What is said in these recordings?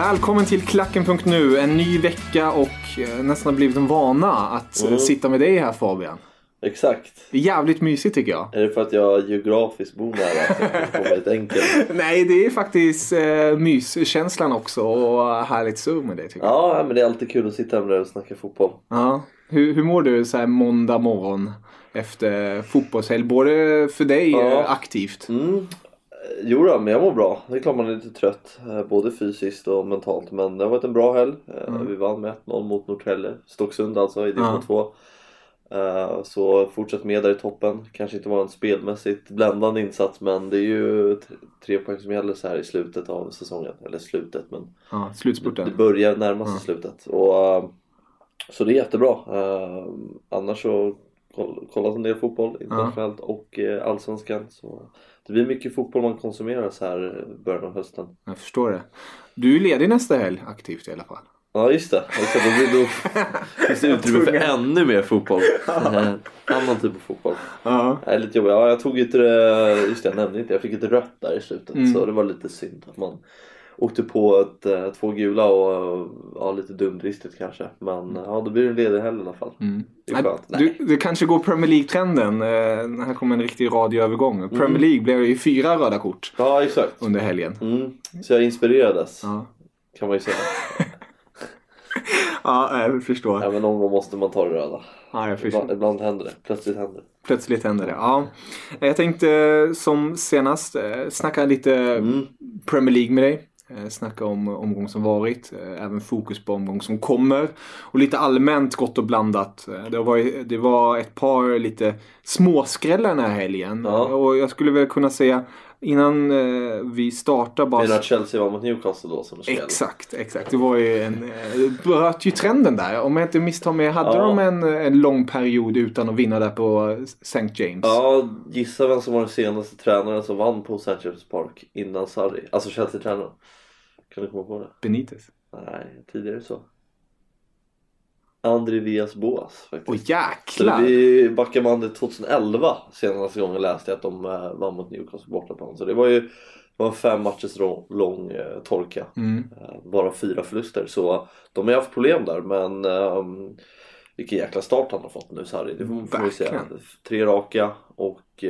Välkommen till Klacken.nu, en ny vecka och eh, nästan blivit en vana att eh, Mm. sitta med dig här Fabian. Exakt. Det är jävligt mysigt tycker jag. Är det för att jag geografiskt bor nära så komma lite enkelt? Nej, det är faktiskt eh, myskänslan också och härligt surr med dig tycker jag. Ja, men det är alltid kul att sitta med dig och snacka fotboll. Ja. Hur, hur mår du så här måndag morgon efter fotbollshelg? Både för dig Ja. eh, aktivt. Mm. Jo då, men jag mår bra. Det är klart man är lite trött, eh, både fysiskt och mentalt. Men det har varit en bra helg. Eh, Vi vann med 1-0 mot Norrtälje. Stocksund alltså i division 2. Eh, Så fortsätt med där i toppen. Kanske inte var en spelmässigt bländande insats men det är ju tre poäng som gäller så här i slutet av säsongen. Eller slutet men Ja, Det slutspurten. börjar närma sig slutet. Och, så det är jättebra. Annars så koll- kollat en del fotboll internationellt och eh, allsvenskan. Så det blir mycket fotboll man konsumerar så här i början av hösten. Jag förstår det. Du är ledig nästa helg aktivt i alla fall. Ja just det, det. Då, då finns det utrymme för ännu mer fotboll. Eh, Annan typ av fotboll. Ja. Det är lite jobbigt. Ja, jag tog ett, eh, just det jag nämnde inte, jag fick ett rött där i slutet. Mm. Så det var lite synd att man åkte på ett, eh, två gula och eh, ja, lite dumdristigt kanske. Men eh, ja, då blir det en ledig helg i alla fall. Mm. Det är skönt. Du, det kanske går Premier League-trenden. Eh, här kommer en riktig radioövergång. Premier Mm. League blev ju fyra röda kort Ja exakt. under helgen. Mm. Så jag inspirerades Ja, kan man ju säga. ja jag förstår. Ja, men någon gång måste man ta det röda. Ja, jag förstår. Ibland, ibland händer det. Plötsligt händer det. Plötsligt händer det. Ja. Jag tänkte eh, som senast eh, snacka lite Mm. Premier League med dig. Eh, Snacka om omgång som varit, eh, även fokus på omgång som kommer. Och lite allmänt gott och blandat. Eh, Det var, det var ett par lite småskrällar den här helgen. Ja. Och jag skulle väl kunna säga innan eh, vi startar bara... Menar Chelsea var mot Newcastle då som spelade? Exakt, exakt. Det var ju en... eh, bröt ju trenden där. Om jag inte misstar mig hade Ja. de en, en lång period utan att vinna där på St. James. Ja, gissa vem som var den senaste tränaren som vann på St. James Park innan Sarri. Alltså Chelsea-tränaren. Kan du komma på det? Benitez. Nej, tidigare så. André Vias Boas faktiskt. Åh Så jäklar! vi backar man till 2011 senaste gången läste jag att de eh, vann mot Newcastle bortaplan. Så det var ju det var en fem matchers lång, lång eh, torka. Mm. Eh, bara fyra förluster. Så de har haft problem där men um, vilken jäkla start han har fått nu Sarri. Det får får vi säga. Verkligen. Tre raka och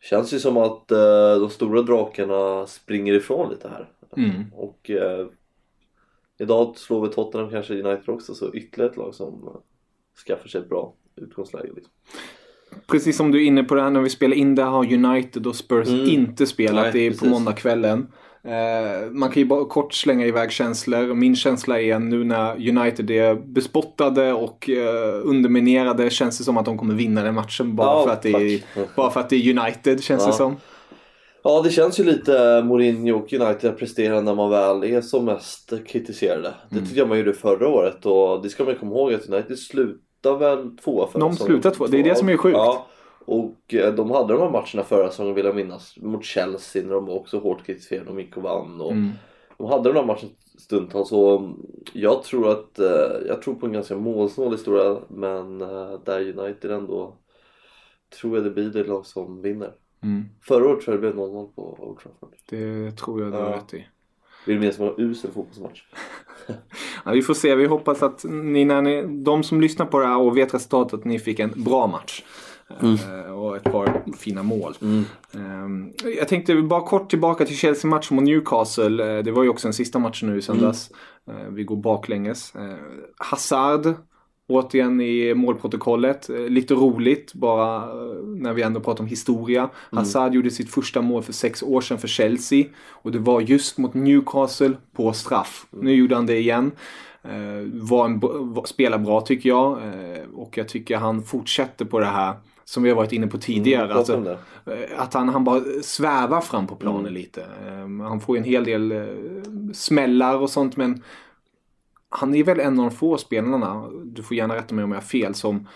känns ju som att de stora drakarna springer ifrån lite här. Mm. Och eh, idag slår vi Tottenham kanske United också så ytterligare ett lag som eh, skaffar sig ett bra utgångsläge. Liksom. Precis som du är inne på det här när vi spelar in det har United och Spurs Mm. inte spelat. Nej, det är på precis. måndagskvällen. Eh, man kan ju bara kort slänga iväg känslor. Min känsla är nu när United är bespottade och eh, underminerade känns det som att de kommer vinna den matchen bara, Ja, för, att det är, tack. bara för att det är United känns det Ja. som. Ja det känns ju lite Mourinho och United presterar när man väl är som mest kritiserade. Det Mm. tyckte jag man gjorde förra året och det ska man komma ihåg att United slutar väl tvåa förra De slutar tvåa, det är det som är sjukt. Ja, och eh, de hade de här matcherna förra säsongen vill jag minnas mot Chelsea när de var också hårt kritiserade och gick och vann. Och Mm. de hade den här matchen stundtals så jag tror att eh, jag tror på en ganska målsnål historia men eh, där United ändå tror jag det blir det lag som vinner. Mm. Förra året tror jag det blev 0-0 på Old Trafford. Det tror jag du har Ja. rätt i. Vill minnas som en usel fotbollsmatch. Ja, vi får se. Vi hoppas att ni, när ni, de som lyssnar på det här och vet resultatet, att ni fick en bra match. Eh, och ett par fina mål. Ehm, jag tänkte bara kort tillbaka till Chelsea-matchen mot Newcastle. Eh, det var ju också en sista match nu i söndags. Eh, vi går baklänges. Hazard. Återigen i målprotokollet. Eh, Lite roligt bara eh, när vi ändå pratar om historia. Hazard gjorde sitt första mål för sex år sedan för Chelsea. Och det var just mot Newcastle på straff. Nu gjorde han det igen. Eh, var en, var, spelar bra tycker jag. Och jag tycker han fortsätter på det här som vi har varit inne på tidigare. Mm, prata om alltså, att han, han bara svävar fram på planen lite. Eh, Han får en hel del smällar och sånt men han är väl en av de få spelarna, du får gärna rätta mig om jag har fel, som,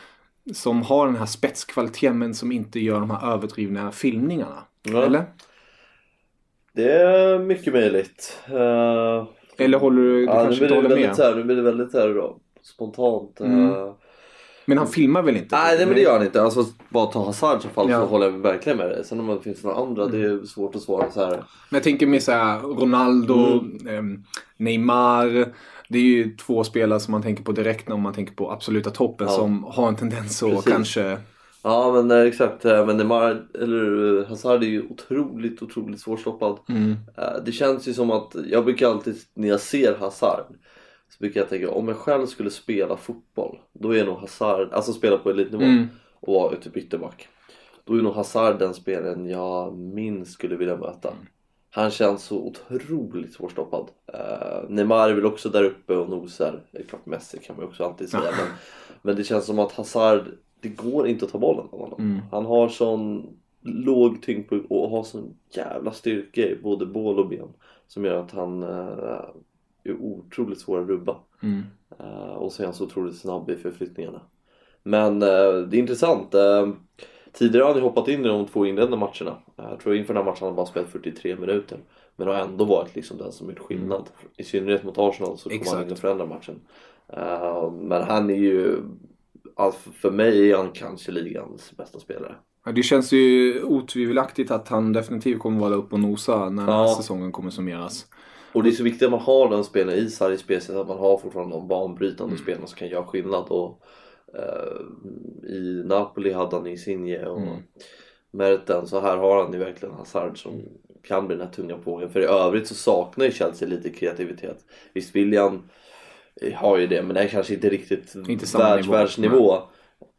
som har den här spetskvaliteten men som inte gör de här överdrivna filmningarna. Ja. Eller? Det är mycket möjligt. Eh, Eller håller du, du ja, kanske inte håller med? här, nu blir det väldigt här, då, spontant. eh. Mm. Men han filmar väl inte? Nej, nej men det gör han inte. Alltså, bara ta Hazard i fall Ja. så håller jag verkligen med dig. Sen om det finns några andra, det är svårt att svara så här. Men jag tänker med så här Ronaldo, ehm, Neymar. Det är ju två spelare som man tänker på direkt när man tänker på absoluta toppen Ja. som har en tendens att Precis. kanske... Ja men eh, exakt, Eh, men Neymar, eller eh, Hazard är ju otroligt, otroligt svårstoppad. Mm. Det känns ju som att, jag brukar alltid när jag ser Hazard så brukar jag tänka om jag själv skulle spela fotboll då är nog Hazard, alltså spela på elitnivå Mm. och vara ute ytterback. Då är nog Hazard den spelaren jag minst skulle vilja möta. Han känns så otroligt svårstoppad. Uh, Neymar är väl också där uppe och nosar. Det är klart Messi kan man ju också alltid säga. men, men det känns som att Hazard, det går inte att ta bollen av honom. Mm. Han har sån låg tyngdpunkt och har sån jävla styrka i både bål och ben. Som gör att han eh, är otroligt svår att rubba. Mm. Eh, och så är han så otroligt snabb i förflyttningarna. Men det är intressant. Tidigare har han hoppat in i de två inledande matcherna. Jag tror inför den här matchen har han bara spelat 43 minuter. Men har ändå varit liksom den som gjort skillnad. I synnerhet mot Arsenal så kommer han in och förändrar matchen. Eh, men han är ju... Alltså för mig är han kanske ligans bästa spelare. Ja, det känns ju otvivelaktigt att han definitivt kommer vara upp och nosa när den här Ja. säsongen kommer summeras. Och det är så viktigt att man har den spelaren i sarri att man har fortfarande de banbrytande spelarna som kan göra skillnad. Och, I Napoli hade han Insigne och Mm. Mertens så här har han ju verkligen Hazard som kan bli den här tunga pågen. För i övrigt så saknar ju Chelsea lite kreativitet. Visst William eh, har ju det men det är kanske inte riktigt Inte världs, nivå. världsnivå.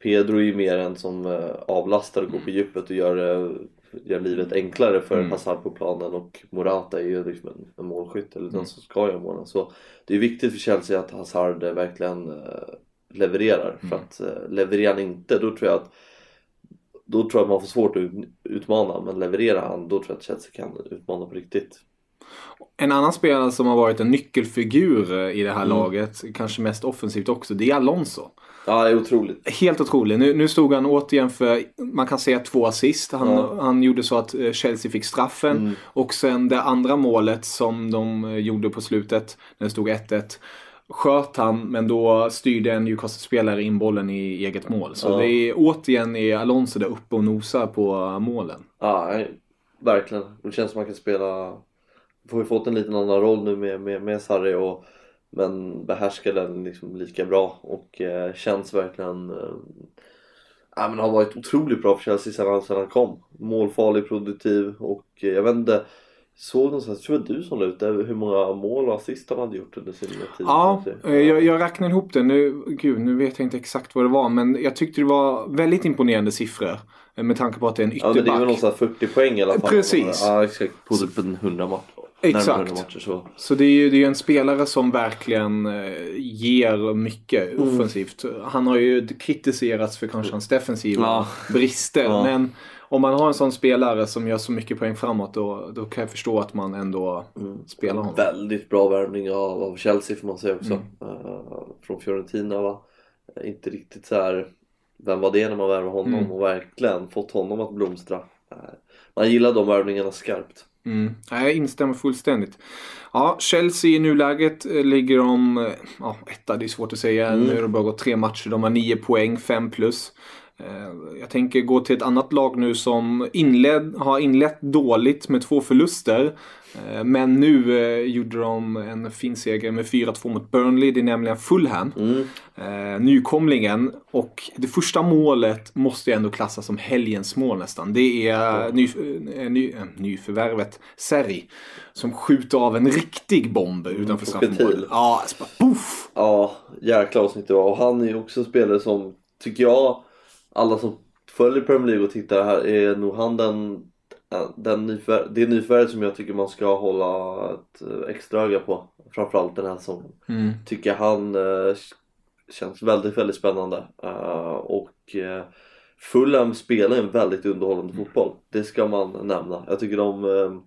Pedro är ju mer en som eh, avlastar och går på djupet och gör, eh, gör livet enklare för Mm. Hazard på planen och Morata är ju liksom en, en målskytt eller Mm. den som ska göra målen. Så det är viktigt för Chelsea att Hazard eh, verkligen eh, levererar. Mm. För att eh, levererar han inte då tror jag att då tror jag att man får svårt att ut- utmana men levererar han då tror jag att Chelsea kan utmana på riktigt. En annan spelare som har varit en nyckelfigur eh, i det här Mm. laget, kanske mest offensivt också, det är Alonso. Ja det är otroligt. Helt otroligt. Nu, nu stod han återigen för, man kan säga två assist. Han, Ja. han gjorde så att eh, Chelsea fick straffen. Mm. Och sen det andra målet som de eh, gjorde på slutet, när det stod 1-1. Sköt han, men då styrde en Newcastle-spelare in bollen i eget mål. Så Ja. det är återigen är Alonso där uppe och nosar på målen. Ja verkligen. Det känns som man kan spela Får ju fått en liten annan roll nu med, med, med Sarri och men behärskar den liksom lika bra och eh, känns verkligen eh, ja, men har varit otroligt bra för Chelsea sedan sedan han kom. Målfarlig, produktiv och eh, jag vet inte Såg någonstans, jag tror det var du som la ut det, hur många mål och assist han hade gjort under sin tid Ja, eh, jag, jag räknade ihop det. Nu, gud, nu vet jag inte exakt vad det var. Men jag tyckte det var väldigt imponerande siffror. eh, Med tanke på att det är en Ja men det är väl ytterback. någonstans 40 poäng i alla fall. Precis. Ja exakt, på typ en 100 match. Exakt. Närmare 100 matcher så. Så det är ju det är en spelare som verkligen eh, ger mycket Mm. offensivt. Han har ju kritiserats för kanske hans defensiva Ja. brister. Ja. Men om man har en sån spelare som gör så mycket poäng framåt då, då kan jag förstå att man ändå spelar honom. Väldigt bra värvning av, av Chelsea får man säga också. Mm. Eh, från Fiorentina va. Eh, Inte riktigt så här. Vem var det när man värvade honom Mm. och verkligen fått honom att blomstra. Eh, man gillar de värvningarna skarpt. Mm. Jag instämmer fullständigt. Ja, Chelsea i nuläget ligger de, ja etta det är svårt att säga. Mm. Nu har det bara gått tre matcher, de har nio poäng, fem plus. Eh, jag tänker gå till ett annat lag nu som inled, har inlett dåligt med två förluster. Eh, men nu eh, gjorde de en fin seger med 4-2 mot Burnley. Det är nämligen Fulham. Mm. Nykomlingen. Och det första målet måste jag ändå klassa som helgens mål nästan. Det är ny, ny, nyförvärvet Serri. Som skjuter av en riktig bomb utanför straffområdet. Ja, poff! Ja, jäkla avsnitt det var. Och han är ju också en spelare som, tycker jag, alla som följer Premier League och tittar här är nog han den, den nyfär, det nyförvärvet som jag tycker man ska hålla ett eh, extra öga på. Framförallt den här säsongen. Mm. Tycker han uh, känns väldigt, väldigt spännande. Uh, och Fulham spelar en väldigt underhållande fotboll. Det ska man nämna. Jag tycker de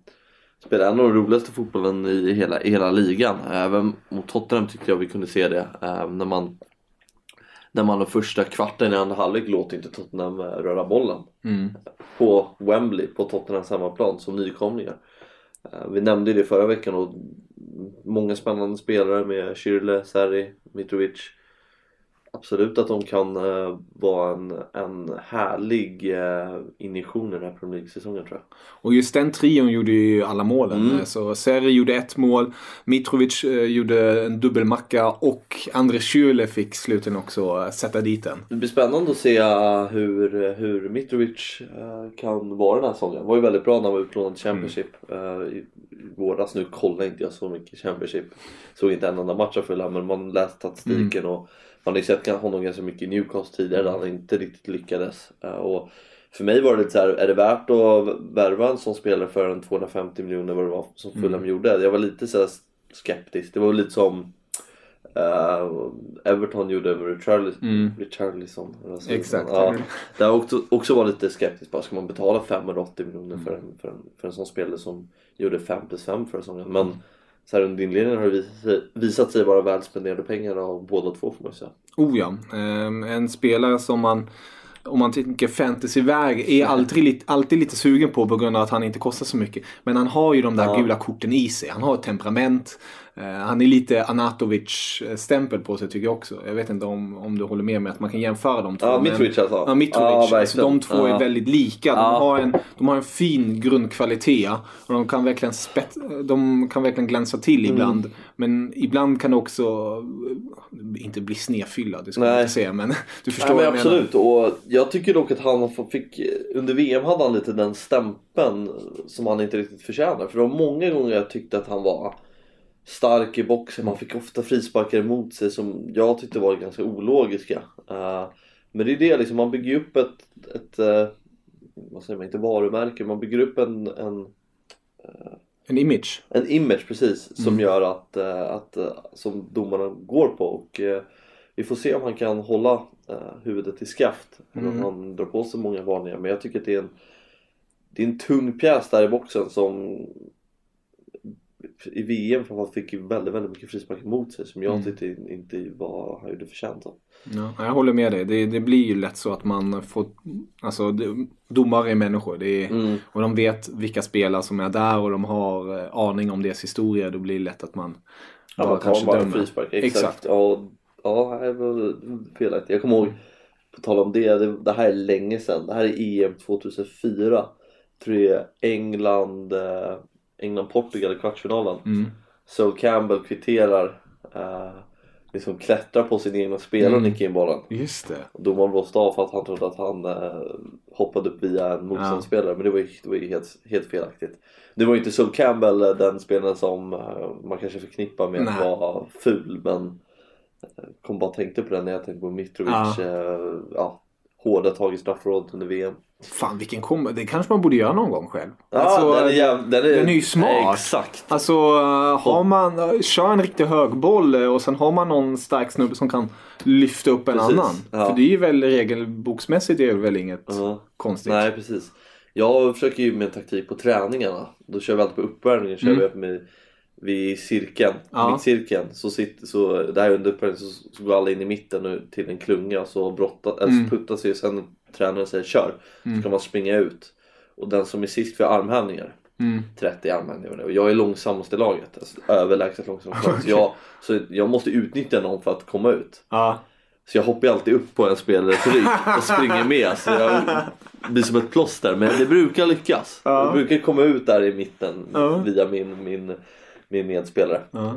spelar en av de roligaste fotbollen i hela, i hela ligan. Även mot Tottenham tyckte jag vi kunde se det. när man när man de första kvarten i andra halvlek låter inte Tottenham eh, röra bollen. Mm. På Wembley, på Tottenhams hemmaplan som nykomlingar. Eh, vi nämnde det förra veckan och många spännande spelare med Schürrle, Sarri, Mitrovic absolut att de kan uh, vara en, en härlig uh, injektion i den här Premier League-säsongen tror jag. Och just den trion gjorde ju alla målen. Mm. Så Seri gjorde ett mål, Mitrovic uh, gjorde en dubbelmacka och André Schürrle fick slutligen också sätta dit den. Det blir spännande att se hur, hur Mitrovic kan vara den här säsongen. var ju väldigt bra när han var utlånad till Championship mm. i, våras. Nu kollar inte jag så mycket Championship. Såg inte en enda match av Fulham men man läste statistiken mm. och man har ju sett honom ganska mycket i Newcastle tidigare där han inte riktigt lyckades. Eh, och för mig var det lite så här, är det värt att värva en sån spelare för en 250 miljoner vad det var som Fulham mm. gjorde? Jag var lite så skeptisk. Det var lite som Uh, Everton gjorde med Richarlison. Mm. Richarlison Exakt. Ja, där också, också var lite skeptisk bara, ska man betala 580 miljoner för, en, för, en, för en sån spelare som gjorde 5 plus 5 förra säsongen? Men så här under inledningen har det visat sig, vara väl spenderade pengar av båda två får man säga. Oh ja, um, en spelare som man om man tänker fantasyväg är alltid, alltid lite sugen på på grund av att han inte kostar så mycket. Men han har ju de där ja. gula korten i sig. Han har ett temperament. Uh, han är lite Anatovic-stämpel på sig tycker jag också. Jag vet inte om, om du håller med mig att man kan jämföra de två. Ja, Mitrovic alltså. Ja, Mitrovic. Ja, alltså, de två ja. är väldigt lika. De, har en, de har en fin grundkvalitet. Och de kan verkligen, spet, de kan verkligen glänsa till mm. ibland. Mm. Men ibland kan det också eh, inte bli snedfyllda, det ska jag inte säga. Men du förstår Nej, men Absolut, och jag tycker dock att han fick, under VM hade han lite den stämpeln som han inte riktigt förtjänar. För det var många gånger jag tyckte att han var stark i boxen. Man fick ofta frisparkar emot sig som jag tyckte var ganska ologiska. Uh, men det är det liksom, man bygger upp ett, ett uh, vad säger man, inte varumärke, man bygger upp en, en uh, en image. En image precis som mm. gör att, att som domarna går på och vi får se om han kan hålla huvudet i skaft. Mm. Om han drar på sig många varningar men jag tycker att det är en det är en tung pjäs där i boxen som i VM framförallt fick ju väldigt, väldigt mycket frisparkar mot sig som jag mm. tyckte inte var, han gjorde förtjänt av. Ja, jag håller med dig. Det, det, blir ju lätt så att man får, alltså det, domare är människor. Det är, mm. Och de vet vilka spelare som är där och de har eh, aning om deras historia. Då blir det lätt att man ja, bara kanske bara dömer. Frispark. Exakt. Exakt. Ja, ja, det var felaktigt. Jag kommer ihåg, på tal om det, det, det här är länge sedan. Det här är EM 2004. Tror jag England eh, England-Portugal i kvartsfinalen. Mm. Så Campbell kvitterar, uh, liksom klättrar på sin egna spelare och mm. nickar in bollen. Just det. domaren blåste av för att han trodde att han uh, hoppade upp via en motståndarspelare ja. men det var ju, det var ju helt, helt felaktigt. Det var ju inte Sol Campbell eh, den spelaren som uh, man kanske förknippar med att vara ful men kom bara tänkte på det när jag tänkte på Mitrovic. Ja. ja hårda tag i straffområdet under VM. Fan vilken kom Det kanske man borde göra någon gång själv. Ja, alltså, den, är, jäv... den, är... den är ju smart. Exakt. Alltså har man, kör en riktig högboll och sen har man någon stark snubbe som kan lyfta upp en precis. annan. Ja. För det är ju väl regelboksmässigt är det väl inget uh -huh. konstigt. Nej precis. Jag försöker ju med en taktik på träningarna. Då kör vi alltid på uppvärmningen. Kör mm. vi med vid cirkeln, ja. mittcirkeln, så, sitter, så där under uppvärmningen så, så går alla in i mitten till en klunga så brottas, mm. puttas sig och sen tränaren säger kör. Mm. Så kan man springa ut. Och den som är sist får armhävningar. 30 användningar och jag är långsammast i laget. Alltså, överlägset långsammast laget. Så, jag, så jag måste utnyttja någon för att komma ut. Ja. Så jag hoppar alltid upp på en spelares rygg och springer med. Så jag blir som ett plåster. Men det brukar lyckas. Jag brukar komma ut där i mitten Ja. via min, min, min medspelare. Ja. Eh,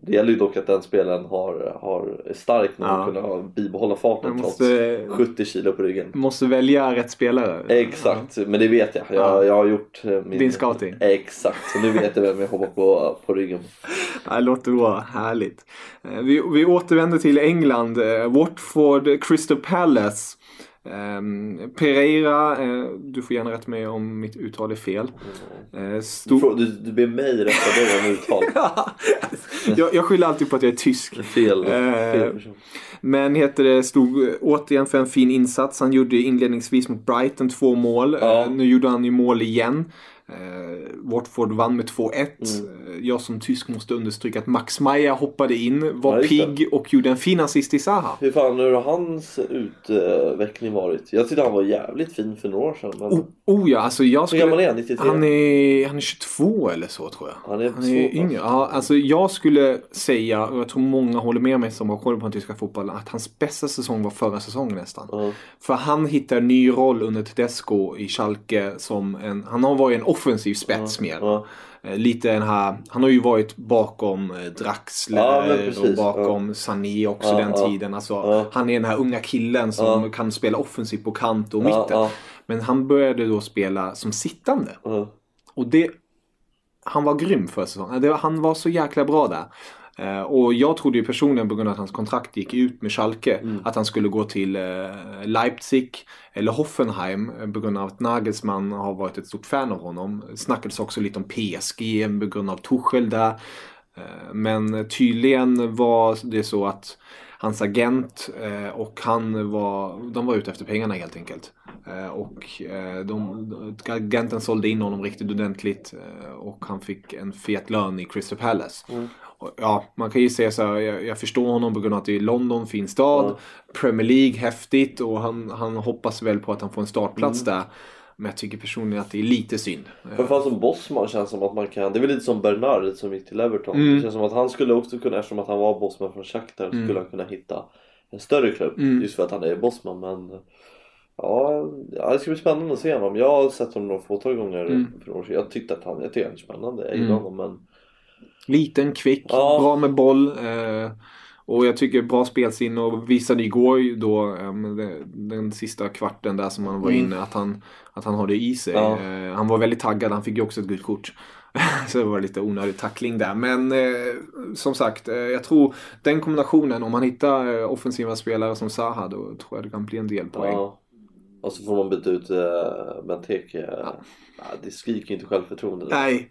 Det gäller ju dock att den spelaren har, har, är stark nog Ja. att kunna bibehålla farten måste- trots 70 kilo på ryggen. Måste välja rätt spelare. Exakt, men det vet jag. Jag, Ja. jag har gjort eh, min... Din scouting. Exakt, så nu vet jag vem jag hoppar på, på ryggen. Ja, Det låter bra. Härligt. Eh, Vi, vi återvänder till England. Watford, Crystal Palace. Ehm, Pereira, eh, du får gärna rätta mig om mitt uttal är fel. Eh, Du, stor... du, du ber mig rätta dig om uttal. jag, jag skyller alltid på att jag är tysk. Fel, Eh, fel person. Men heter det, stod återigen för en fin insats. Han gjorde inledningsvis mot Brighton två mål. Ja. Nu gjorde han ju mål igen. Eh, Watford vann med 2-1. Mm. Eh, Jag som tysk måste understryka att Max Meyer hoppade in, var Ja, pigg och gjorde en fin assist i Zaha. Hur fan hur har hans utveckling varit? Jag tyckte han var jävligt fin för några år sedan. Men... Oh, oh ja, alltså jag Hur gammal skulle... är han? 93? Han är, han är 22 eller så tror jag. Han är Han är yngre. Ja, alltså jag skulle säga, och jag tror många håller med mig som har koll på den tyska fotbollen, att hans bästa säsong var förra säsongen nästan. Ja. För han hittar en ny roll under Tedesco i Schalke som en, han har varit en offensiv spets mer. Ja. Eh, Lite den här, han har ju varit bakom eh, Ja, Draxler men precis, och bakom Sané också Ja, den ja. tiden. Alltså, Ja. Han är den här unga killen som Ja. kan spela offensivt på kant och Ja, mitten. ja. Men han började då spela som sittande. Ja. Och det, han var grym för säsongen. Han var så jäkla bra där. Eh, och jag trodde ju personligen på grund av att hans kontrakt gick ut med Schalke Mm. att han skulle gå till eh, Leipzig eller Hoffenheim eh, på grund av att Nagelsmann har varit ett stort fan av honom. Snackades också lite om PSG på grund av Tuchel där. Men tydligen var det så att hans agent och han var, de var ute efter pengarna helt enkelt. Och de, agenten sålde in honom riktigt ordentligt och han fick en fet lön i Crystal Palace. Och, ja, man kan ju säga så här, jag, jag förstår honom på grund av att det är London, fin stad, Premier League, häftigt och han, han hoppas väl på att han får en startplats där. Men jag tycker personligen att det är lite synd. För fan som Bosman känns som att man kan, det är väl lite som Bernard som gick till Everton. Mm. Det känns som att han skulle också kunna, eftersom att han var Bosman från Shakhtar, så skulle han kunna hitta en större klubb. Mm. Just för att han är Bosman men Ja, det ska bli spännande att se honom. Jag har sett honom några fåtal gånger Mm. för år sedan. Jag tyckte att han, jag tycker han är spännande. Jag gillar Mm. honom men Liten, kvick, Ja. bra med boll. Eh, och jag tycker bra spelsinne och visade igår då eh, den sista kvarten där som han var Mm. inne att han, att han har det i sig. Ja. Eh, han var väldigt taggad, han fick ju också ett gult kort. Så det var lite onödig tackling där. Men eh, som sagt, eh, jag tror den kombinationen, om man hittar eh, offensiva spelare som Zaha, då tror jag det kan bli en del poäng. ja. Och så får man byta ut uh, Benteke. Ja. det skriker inte självförtroende. Nej,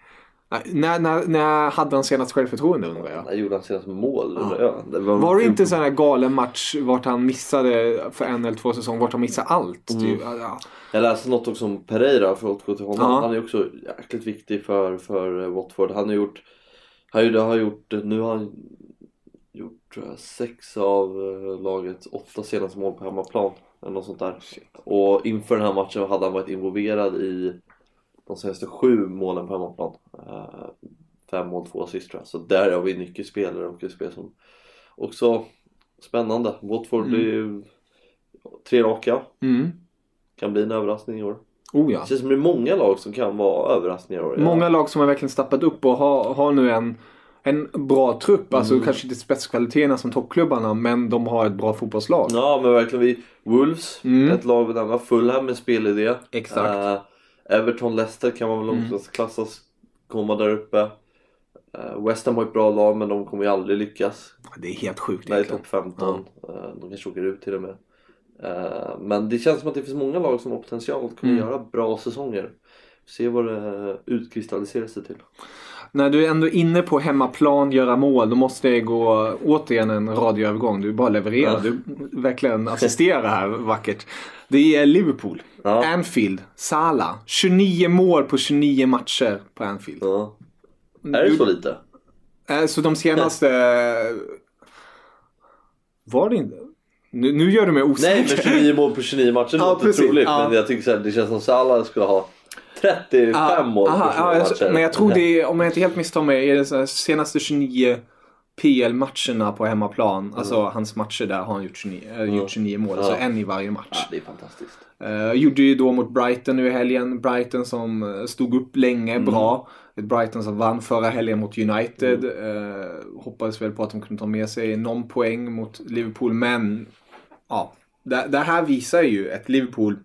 När, när, när hade han senast självförtroende undrar jag? När gjorde han senast mål undrar jag. Det var, Var det inte en sån här galen match vart han missade för en eller två säsonger, vart han missade allt? Mm. Typ. Ja, Jag läste något också om Pereira för att återgå till honom. Ja. Han är också jäkligt viktig för, för eh, Watford. Han har gjort, han har- gjort, nu har han gjort tror jag, sex av eh, lagets åtta senaste mål på hemmaplan. Eller något sånt där. Och inför den här matchen hade han varit involverad i de senaste sju målen på hemmaplan. Eh, Fem mål, två assist tror jag. Så där har vi nyckelspelare och spel som också spännande. Watford Mm. ju tre raka. Mm. Kan bli en överraskning i år. Oh ja. Det känns som det är många lag som kan vara överraskningar i år. Många lag som har verkligen stappat upp och har, har nu en, en bra trupp. Alltså Mm. kanske inte spetskvaliteterna som toppklubbarna men de har ett bra fotbollslag. Ja men verkligen. Vi, Wolves, Mm. ett lag vi nämna. Fulham med spelidé. Exakt. Eh, Everton, Leicester kan man väl Mm. också klassas komma där uppe. Uh, West Ham har ett bra lag men de kommer ju aldrig lyckas. Det är helt sjukt Nej, topp 15. Eh, de kanske åker ut till och med. Eh, men det känns som att det finns många lag som har potential att kunna Mm. göra bra säsonger. Se vad det utkristalliserar sig till. När du är ändå är inne på hemmaplan, göra mål, då måste jag gå återigen en radioövergång. Du bara levererar. Ja. Du verkligen assisterar här vackert. Det är Liverpool. Ja. Anfield, Salah. 29 mål på 29 matcher på Anfield. Ja. Är det så lite? Eh, Så de senaste... Var det inte? Nu, nu gör du mig Nej osäker. men 29 mål på 29 matcher Ja, låter precis. troligt Ja. men jag tycker så här, det känns som Salah skulle ha 35 Ah, mål på aha, 29 ja, jag- matcher. Men jag tror det är, om jag inte helt misstar mig, är det så senaste 29 PL-matcherna på hemmaplan. Alltså hans matcher där har han gjort 29, äh, gjort 29 mål. Alltså Ja. en i varje match. Ja, det är fantastiskt. Uh, gjorde ju då mot Brighton nu i helgen. Brighton som eh, stod upp länge, Mm. bra. Ett Brighton som vann förra helgen mot United. Mm. Eh, hoppades väl på att de kunde ta med sig någon poäng mot Liverpool, men ja. Det, det här visar ju ett Liverpool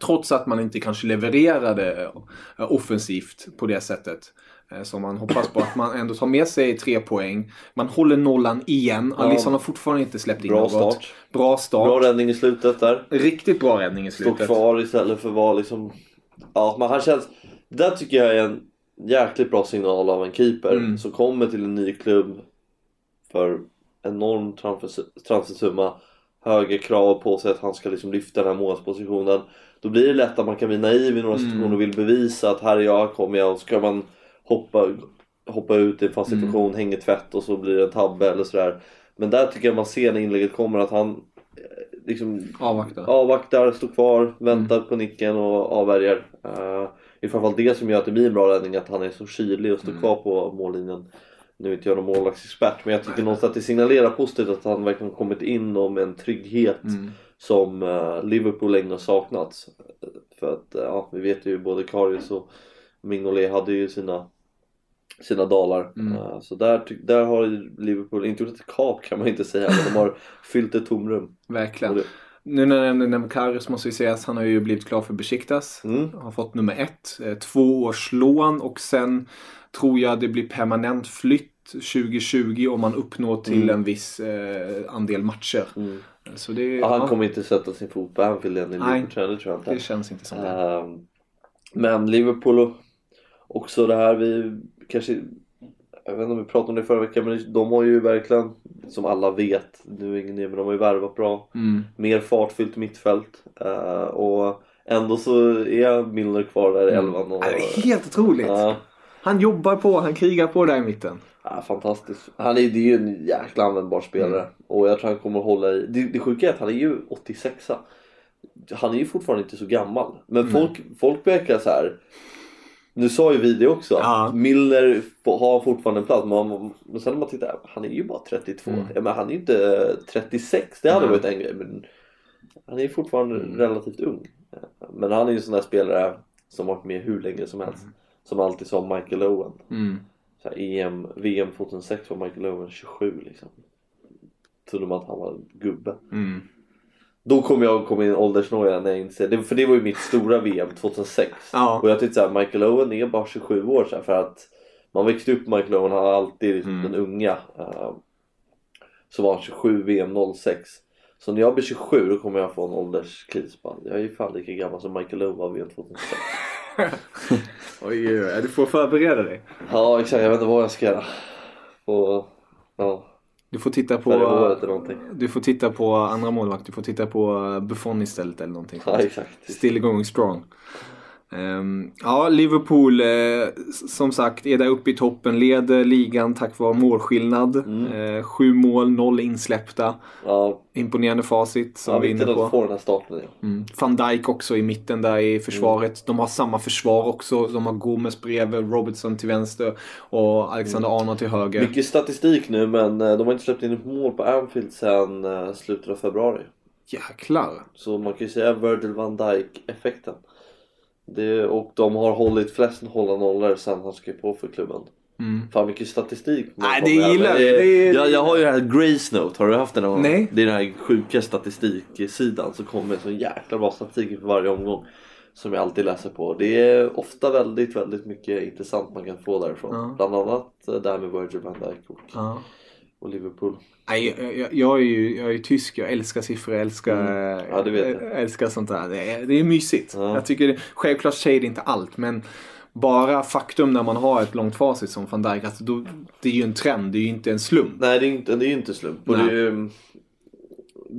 Trots att man inte kanske levererade eh, offensivt på det sättet. eh, Som man hoppas på. Att man ändå tar med sig tre poäng. Man håller nollan igen. Alisson har fortfarande inte släppt in Bra något. start. Bra start. Bra räddning i slutet där. Riktigt bra räddning i Stå slutet. kvar istället för att vara liksom... Ja, men han känns... Det där tycker jag är en jäkligt bra signal av en keeper Mm. som kommer till en ny klubb för enorm transfer- transfersumma. Höga krav på sig att han ska liksom lyfta den här målspositionen. Då blir det lätt att man kan bli naiv i några Mm. situationer och vill bevisa att här är jag, kommer jag och ska man hoppa, hoppa ut i en fast situation, Mm. hänger tvätt och så blir det en tabbe eller sådär. Men där tycker jag man ser när inlägget kommer att han eh, liksom Avvakta. avvaktar, står kvar, väntar på nicken och avvärjer. Uh, det är framförallt det som gör att det blir en bra räddning, att han är så kylig och står kvar på mållinjen. Nu är inte jag någon målvaktsexpert men jag tycker någonstans att det signalerar positivt att han verkligen kommit in och med en trygghet Mm. Som eh, Liverpool länge har saknat. För att eh, ja, vi vet ju både Karius och Mignolet hade ju sina sina dalar. Mm. Eh, så där, där har Liverpool inte gjort ett kap kan man inte säga men de har fyllt ett tomrum. Verkligen. Det- Nu när jag nämner Karius måste vi säga att han har ju blivit klar för Besiktas. Mm. Har fått nummer ett. Två års lån och sen tror jag det blir permanent flytt 2020 om man uppnår till Mm. en viss eh, andel matcher. Mm. Det, Ja, han ja, kommer inte sätta sin fot på Anfield igen i Nej. Liverpool, det tror jag det inte. känns inte som det. Ehm, men Liverpool och också det här vi kanske jag vet inte om vi pratade om det förra veckan men de har ju verkligen som alla vet, nu är ingen ny men de har ju värvat bra. Mm. Mer fartfyllt mittfält Eh, och ändå så är Milner kvar där i elvan. Och, det är helt otroligt. ja, Han jobbar på, han krigar på där i mitten. Ja, fantastiskt. Han är, det är ju en jäkla användbar spelare Mm. och jag tror han kommer hålla i. Det, det sjuka är att han är ju 86 Han är ju fortfarande inte så gammal. Men folk, folk verkar så här. Nu sa ju vi det också. Ja. Milner har fortfarande en plats. Men, men sen när man tittar. Han är ju bara 32. Ja, men han är ju inte 36. Det hade Mm. varit en grej. Men han är ju fortfarande relativt ung. Men han är ju en sån där spelare som har varit med hur länge som helst. Som alltid sa Michael Owen. Så här, EM, VM 2006 var Michael Owen 27 liksom. Trodde man att han var gubbe. Mm. Då kom jag komma in i åldersnoja när jag inser, det, för det var ju mitt stora VM 2006. Ja. Och jag tyckte såhär, Michael Owen är bara 27 år så här, för att man växte upp med Michael Owen, han var alltid liksom Mm. den unga. eh, så var han 27 VM 06. Så när jag blir 27 då kommer jag få en ålderskris. Jag är ju fan lika gammal som Michael Owen var VM 2006. Oj, oj, oj, du får förbereda dig. ja exakt, jag vet inte vad jag ska göra. Och, ja, Du får titta på... Du får titta på andra målvakt. Du får titta på Buffon istället eller någonting. Ja exakt. Still going strong. Ehm, ja, Liverpool eh, som sagt är där uppe i toppen. Leder ligan tack vare målskillnad. Mm. Eh, sju mål, noll insläppta. Ja, Imponerande facit som ja vi är inne på. få den här starten igen. Mm. Van Dijk också i mitten där i försvaret. De har samma försvar också. De har Gomes bredvid, Robertson till vänster och Alexander Arnold till höger. Mycket statistik nu men eh, de har inte släppt in ett mål på Anfield sedan slutet av februari. Jäklar. Så man kan ju säga Virgil van Dijk effekten. Det, och de har hållit flest hålla nollor sedan han skrev på för klubben. Mm. Fan mycket statistik. man Nej, det gillar Men vi. det- Det är- jag, jag har ju det här Grace Note, har du haft den någon gång? Nej. Det är den här sjuka statistiksidan som kommer så jäkla bra statistik för varje omgång. Som jag alltid läser på. Det är ofta väldigt, väldigt mycket intressant man kan få därifrån. Ja. Bland annat eh, det här med Virgil van Dijk och, Ja. Och Liverpool. Nej, jag, jag, jag, är ju, jag är ju tysk, jag älskar siffror, jag älskar, Mm. Ja, det vet jag. jag älskar sånt där. Det är, det är mysigt. Ja. Jag tycker, det, självklart säger det inte allt, men bara faktum när man har ett långt facit som van Dijk, alltså då, det är ju en trend, det är ju inte en slump. Nej det är, inte, det är ju inte slump. Och Nej. det är,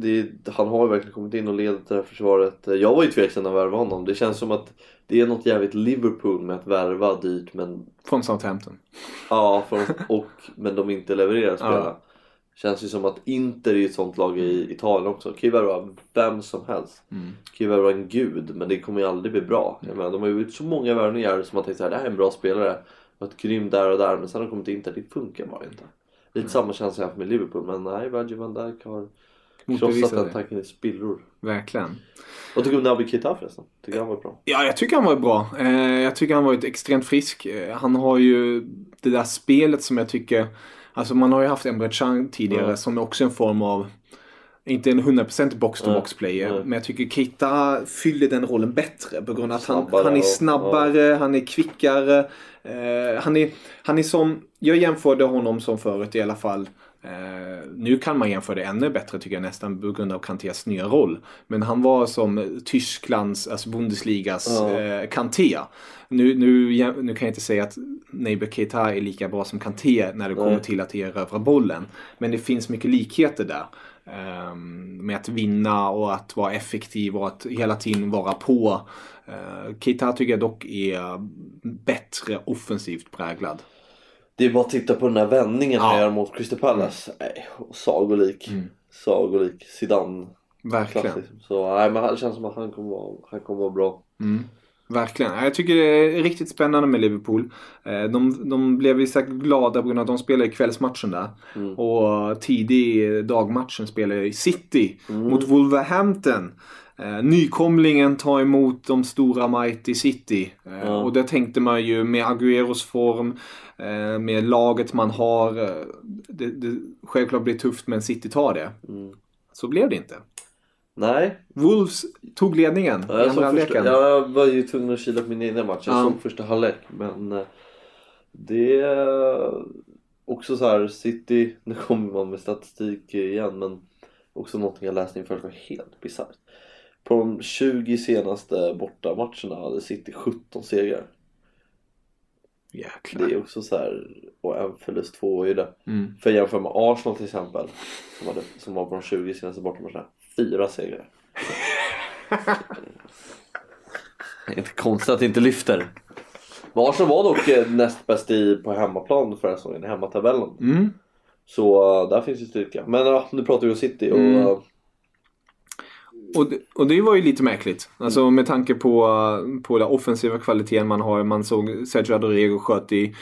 det han har ju verkligen kommit in och ledat det här försvaret. Jag var ju tveksam när jag värvade honom. Det känns som att det är något jävligt Liverpool med att värva dyrt men Från Southampton. ja, från, och, men de inte levererar spelarna. Känns ju som att Inter är ett sånt lag i Italien också. Kan ju värva vem som helst. Mm. Kan ju värva en gud men det kommer ju aldrig bli bra. Jag menar, de har ju gjort så många värvningar som man tänkt såhär, det här är en bra spelare. Varit grym där och där men sen har de kommit till Inter, det funkar bara inte. Lite mm. samma känsla jag haft med Liverpool men nej, Virgil van Dijk har krossat den tanken i spillror. Verkligen. Vad tycker du om Naby Keita förresten? Tycker han var bra? Ja, jag tycker han var bra. Eh, jag tycker han varit extremt frisk. Eh, han har ju det där spelet som jag tycker Alltså man har ju haft Emre Can tidigare mm. som också är en form av inte en 100% box-to-box player. Mm. Men jag tycker Keita fyller den rollen bättre. På grund av att han, han är snabbare, och, han är kvickare. Eh, han, är, han är som, jag jämförde honom som förut i alla fall. Eh, nu kan man jämföra det ännu bättre tycker jag nästan på grund av Kantés nya roll. Men han var som Tysklands, alltså Bundesligas mm. eh, Kanté. Nu, nu, nu kan jag inte säga att Neighbor Keita är lika bra som Kanté när det kommer mm. till att erövra bollen. Men det finns mycket likheter där. Um, med att vinna och att vara effektiv och att hela tiden vara på. Uh, Keita tycker jag dock är bättre offensivt präglad. Det är bara att titta på den här vändningen han gör mot Crystal Palace. Mm. Nej, sagolik. Mm. Sagolik. Zidane. Verkligen. Klassisk. Så nej, men det känns som att han kommer vara, han kommer vara bra. Mm. Verkligen. Jag tycker det är riktigt spännande med Liverpool. Eh, de, de blev ju säkert glada på grund av att de spelar i kvällsmatchen där. Mm. Och tidig dagmatchen spelar i City mm. mot Wolverhampton. Eh, nykomlingen tar emot de stora Mighty City. Ja. Och där tänkte man ju med Agueros form, eh, med laget man har. Det, det, självklart blir tufft men City tar det. Mm. Så blev det inte. Nej. Wolves tog ledningen ja, i andra halvleken. Jag var ju tvungen att kila på min egna match. Jag ja. såg första halvlek. Men det är också så här City, nu kommer man med statistik igen men också någonting jag läste inför var helt bisarrt. På de 20 senaste bortamatcherna hade City 17 segrar. Jäklar. Det är också så här, och en förlust, två är ju det. Mm. För att jämföra med Arsenal till exempel, som, hade, som var på de 20 senaste bortamatcherna, fyra segrar. det är inte konstigt att det inte lyfter. Men Arsenal var dock eh, näst bäst i, på hemmaplan förra säsongen, i hemmatabellen. Mm. Så uh, där finns ju styrka. Men ja, nu pratar vi om City och mm. Och det, och det var ju lite märkligt. Alltså med tanke på, på den offensiva kvaliteten man har. Man såg Sergio Adorego sköt i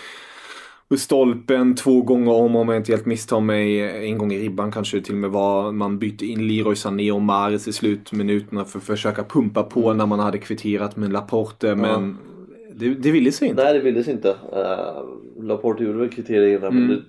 stolpen två gånger om, om jag inte helt misstar mig. En gång i ribban kanske till och med var. Man bytte in Leroy Sané och Maris i slutminuterna för att försöka pumpa på när man hade kvitterat med Laporte. Men ja. det, det ville sig inte. Nej, det ville sig inte. Uh, Laporte gjorde väl kvitteringen där, mm. men det,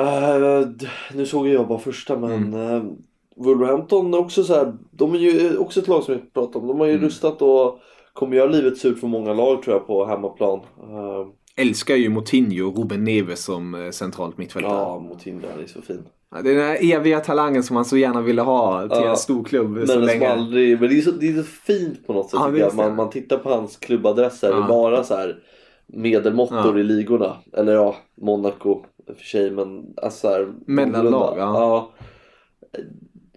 uh, nu såg jag bara första men mm. uh, Wolverhampton också så här, de är ju också ett lag som vi pratar om. De har ju mm. rustat och kommer göra livet surt för många lag tror jag på hemmaplan. Uh, Älskar ju Moutinho och Ruben Neves som eh, centralt mittfältare. Ja, Moutinho han är så fin. Ja, det är den här eviga talangen som man så gärna ville ha till ja, en stor klubb men så länge. Aldrig, men det är, så, det är så fint på något sätt. Ja, man, man tittar på hans klubbadresser, ja. bara så här medelmåttor ja. i ligorna. Eller ja, Monaco för sig men alltså här, Mellanlag, ja. ja.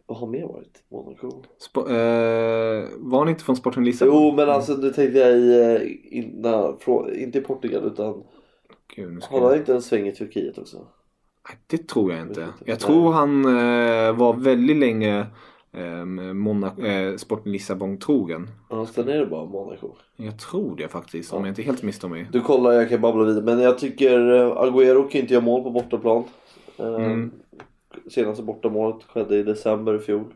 Vad har mer varit? Monaco? Sp eh, var han inte från Sporting Lissabon? Jo men alltså nu tänkte jag i, eh, inna, från, inte i Portugal utan Gud, Har han inte en sväng i Turkiet också? Nej, det tror jag inte. Jag tror han eh, var väldigt länge eh, Monaco, eh, Sporting Lissabon-trogen. Ja, sen är det bara Monaco. Jag tror det faktiskt, ja. om jag inte helt misstar mig. Du kollar, jag kan babbla vidare. Men jag tycker eh, Agüero kan inte göra mål på bortaplan. Eh, mm senaste bortamålet skedde i december i fjol.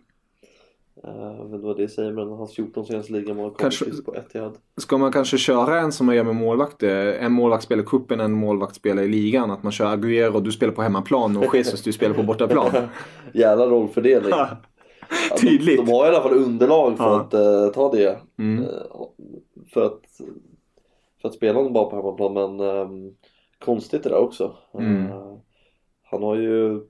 Jag vet inte vad det säger men hans 14 senaste ligamål kom kanske, på Etihad. Ska man kanske köra en som man gör med målvakter? En målvakt spelar i cupen, en målvakt spelar i ligan. Att man kör Agüero, du spelar på hemmaplan och Jesus du spelar på bortaplan. Jävla rollfördelning. Tydligt. De, de, har i alla fall underlag för ja. att uh, ta det. Mm. Uh, för, att, för att spela honom bara på hemmaplan men um, konstigt det där också. Mm. Uh, han har ju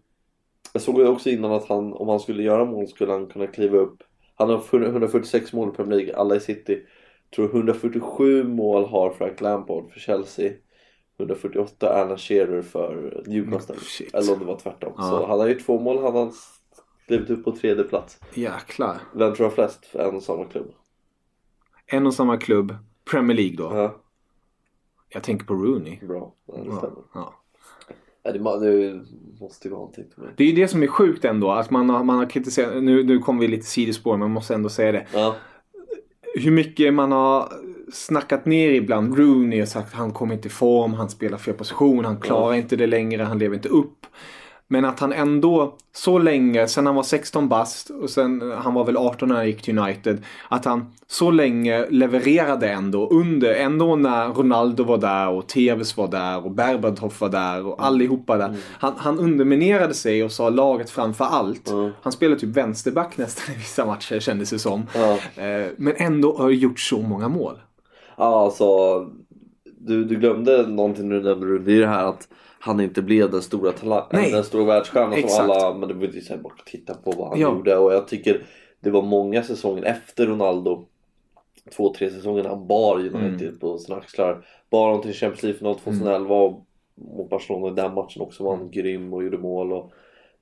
jag såg också innan att han, om han skulle göra mål skulle han kunna kliva upp. Han har 146 mål i Premier League, alla i City. Jag tror 147 mål har Frank Lampard för Chelsea. 148 Alan Shearer för Newcastle. Mm, Eller om det var tvärtom. Ja. Så han har gjort två mål, han har klivit upp på tredje plats. Jäklar. Vem tror jag flest för en och samma klubb? En och samma klubb, Premier League då? Ja. Jag tänker på Rooney. Bra, det stämmer. Ja. Ja, det, måste ju vara någonting. Det är ju det som är sjukt ändå. Att man har, man har kritiserat, nu, nu kommer vi lite sidospår men man måste ändå säga det. Ja. Hur mycket man har snackat ner ibland Rooney och sagt att han kommer inte i form, han spelar fel position, han klarar inte det längre, han lever inte upp. Men att han ändå så länge, sen han var 16 bast och sen han var väl 18 när han gick till United. Att han så länge levererade ändå under, ändå när Ronaldo var där och Tevez var där och Berbatov var där och allihopa där. Han, han underminerade sig och sa laget framför allt. Han spelade typ vänsterback nästan i vissa matcher kändes det som. Eh, Men ändå har gjort så många mål. Ja, alltså. Du, du glömde någonting när du nämnde Rooney. Det är det här att han inte blev den stora talang, Nej. den stora världsstjärnan som alla, men det var ju så här, bara titta på vad han Ja. gjorde och jag tycker det var många säsonger efter Ronaldo två, tre säsonger han bar United Mm. på sina axlar. Bar dem till Champions League-final 2011 och mot Barcelona i den matchen också var han grym och gjorde mål och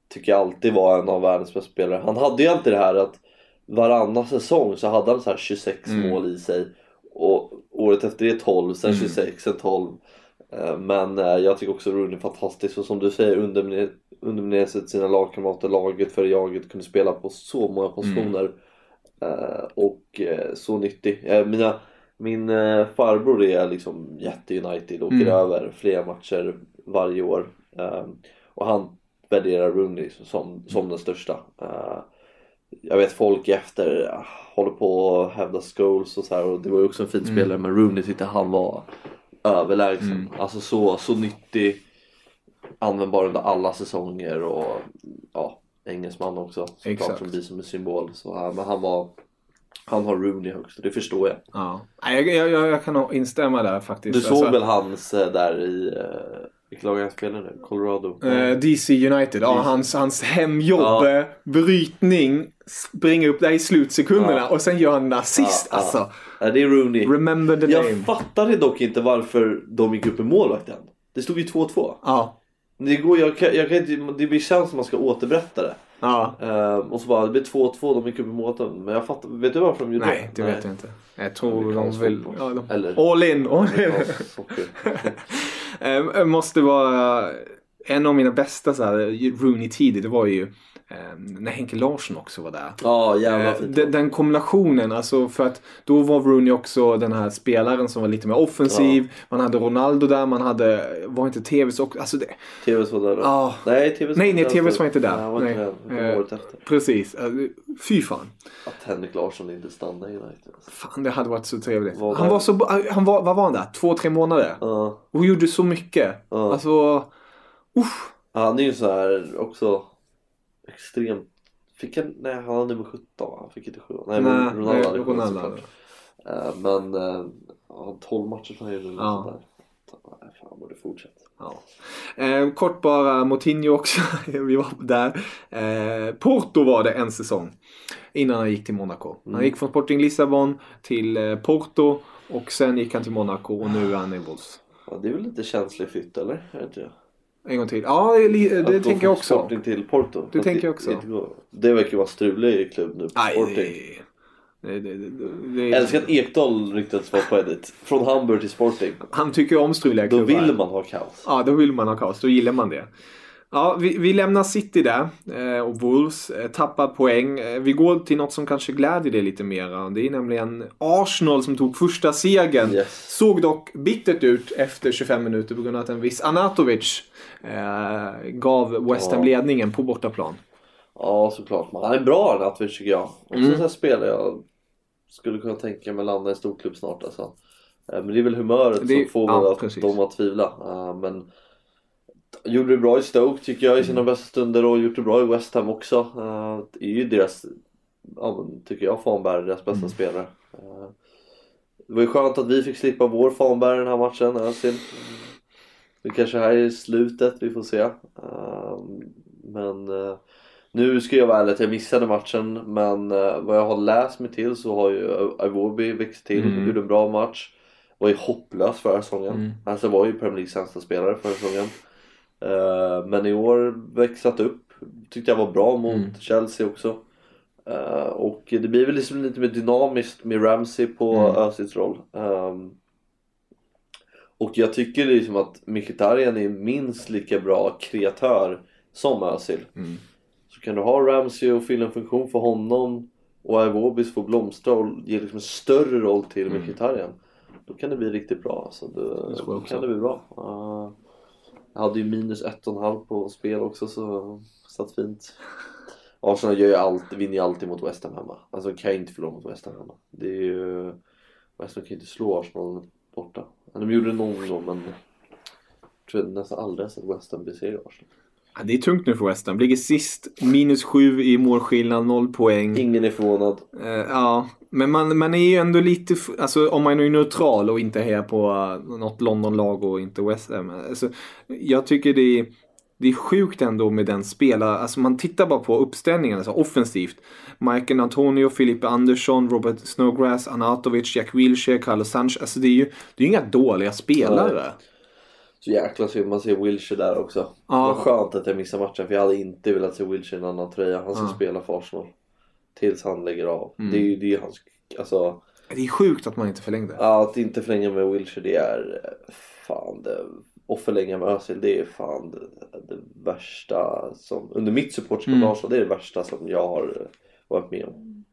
tycker alltid var en av världens bästa spelare. Han hade ju alltid det här att varannan säsong så hade han så här 26 Mm. mål i sig och året efter det 12, sen 26, sen 12. Eh, Men eh, jag tycker också Rooney är fantastisk och som du säger underminer- underminerade sina lagkamrater, laget för jaget kunde spela på så många positioner. Eh, Och så nyttig. Mina, min farbror är liksom jätte-United, åker över flera matcher varje år. Och han värderar Rooney som, som den största. Eh, jag vet folk efter ah, håller på att hävda Scholes och så här och det var ju också en fin spelare men Rooney tyckte han var överlägsen. Alltså så, så nyttig, användbar under alla säsonger och ja, engelsman också såklart som blir som en symbol. Så, men han var, han har Rooney högst och det förstår jag. Ja. Jag, jag, jag kan instämma där faktiskt. Du såg Alltså, väl hans eh, där i, uh, vilket lag han nu? Colorado? eh, DC United, ja, hans, hans hemjobb, Ja. brytning, springa upp där i slutsekunderna Ja. och sen gör han en assist. Ja. Alltså, Ja, det är Rooney. remember the Jag name. fattade dock inte varför de gick upp i målvakten. Det stod ju 2-2. Ja, Det, går, jag, jag inte, det blir känns som man ska återberätta det. Ja. Ehm, och så bara, det blir 2-2, de gick upp i målvakten. Men jag fattar, vet du varför de gjorde Nej, det vet jag inte. Jag tror de vill... Ja, de, Eller- all in! All in. Ja, socker. Eh, måste vara en av mina bästa så här, Rooney-tider. Det var ju när Henke Larsson också var där. Ja, jävla Eh, fint. den, den kombinationen, alltså för att då var Rooney också den här spelaren som var lite mer offensiv. Man hade Ronaldo där, man hade, var inte TVs också, alltså det, TVs var där då. Ja. Nej, TVs Nej, nej, TVs var inte där. Nej, var inte Nej. året efter. precis. Eh, Fy fan. Att Henrik Larsson inte stannade i United. Alltså. Fan, det hade varit så trevligt. Var han var så, han var, vad var han där? Två, tre månader? Ja. Och gjorde så mycket. Ja. Alltså, usch. Han är ju så här också extremt... Fick han, nej han har nummer 17 va? Han fick inte 7 Nej, Nej, Ronaldo nej, hade sju, Ronaldo såklart. Eh, Men uh, 12 matcher som han gjorde. Ja. Ja. Där. Fan borde fortsätta. Ja. Eh, kort bara Moutinho också. Vi var där. Eh, Porto var det en säsong. Innan han gick till Monaco. Han gick från Sporting Lissabon till eh, Porto. Och sen gick han till Monaco och nu är han i Wolves. Ja, det är väl lite känslig flytt eller? Är det? En gång till. Ja, det, det, det tänker jag också. Sporting till Porto. Det tänker jag också. går. Det verkar vara strulig klubb nu Nej, Sporting. det, det, det, det, Jag älskar att Ekdal ryktades vara på Edit. Från Hamburg till Sporting. Han tycker om struliga Då klubbar. vill man ha kaos. Ja, då vill man ha kaos. Då gillar man det. Ja, vi, vi lämnar City där eh, och Wolves eh, tappar poäng. Eh, vi går till något som kanske glädjer det lite mera. Det är nämligen Arsenal som tog första segern. Yes. Såg dock bittert ut efter 25 minuter på grund av att en viss Anatovic eh, gav West Ham ledningen på bortaplan. Ja, såklart. Han är bra Arnautovic tycker jag. Också Mm. här spelare jag skulle kunna tänka mig landa i en storklubb snart alltså. Men det är väl humöret Det- som får ja, mig att precis. de att tvivla. Men gjorde det bra i Stoke tycker jag i Mm. sina bästa stunder och gjort det bra i West Ham också. Eh, Det är ju deras, ja, tycker jag, fanbärare, deras Mm. bästa spelare. Eh, Det var ju skönt att vi fick slippa vår fanbärare den här matchen, Özil. Det kanske här är slutet, vi får se. Eh, Men nu ska jag vara ärlig att jag missade matchen men vad jag har läst mig till så har ju Iwobi växt till, Mm. gjorde en bra match. Var ju hopplös förra säsongen. Mm. Alltså var ju Premier Leagues sämsta spelare förra säsongen. Eh, men i år växlat upp. Tyckte jag var bra mot Mm. Chelsea också. Eh, och det blir väl liksom lite mer dynamiskt med Ramsey på Mm. Özils roll. Ehm, Och jag tycker liksom att Mkhitaryan är minst lika bra kreatör som Özil. Mm. Så kan du ha Ramsey och fylla en funktion för honom och Iwobis får blomstra och ge liksom en större roll till Mm. Mkhitaryan. Då kan det bli riktigt bra. Alltså det, jag då kan det bli bra. Uh, jag hade ju minus ett och en halv på spel också så satt fint. Arsenal gör ju allt, vinner ju alltid mot West Ham hemma. Alltså kan ju inte förlora mot West Ham hemma. Det är ju... West Ham kan ju inte slå Arsenal borta. De gjorde det någon gång men jag tror nästan aldrig sett West Ham besegra Arsenal. Ja, det är tungt nu för West Ham. Ligger sist, minus sju i målskillnad, noll poäng. Ingen är förvånad. Eh, ja, men man, man är ju ändå lite, alltså om man är neutral och inte hejar på uh, något Londonlag och inte West Ham. Alltså, jag tycker det är, det är sjukt ändå med den spelare, alltså man tittar bara på uppställningen, alltså offensivt. Michael Antonio, Filipe Andersson, Robert Snowgrass, Anatovic, Jack Wilshere, Carlos Sanchez. Alltså det är ju det är inga dåliga spelare. Så jäkla synd man ser Wilshere där också. Ja. Vad skönt att jag missade matchen för jag hade inte velat se Wilshere i en annan tröja. Han ska spela för Arsenal. Tills han lägger av. Mm. Det är ju det är hans... Alltså, Det är sjukt att man inte förlängde. ja, att inte förlänga med Wilshere det är fan det... Och förlänga med Özil det är fan det, det värsta som... Under mitt supportskap Mm. det är det värsta som jag har varit med om.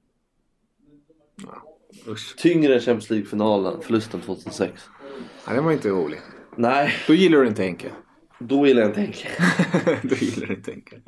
Usch. Tyngre än Champions League-finalen, förlusten 2006. Ja, det var inte roligt. Nej, Då gillar du inte Henke. då gillar jag inte Henke. Då gillar du inte Henke.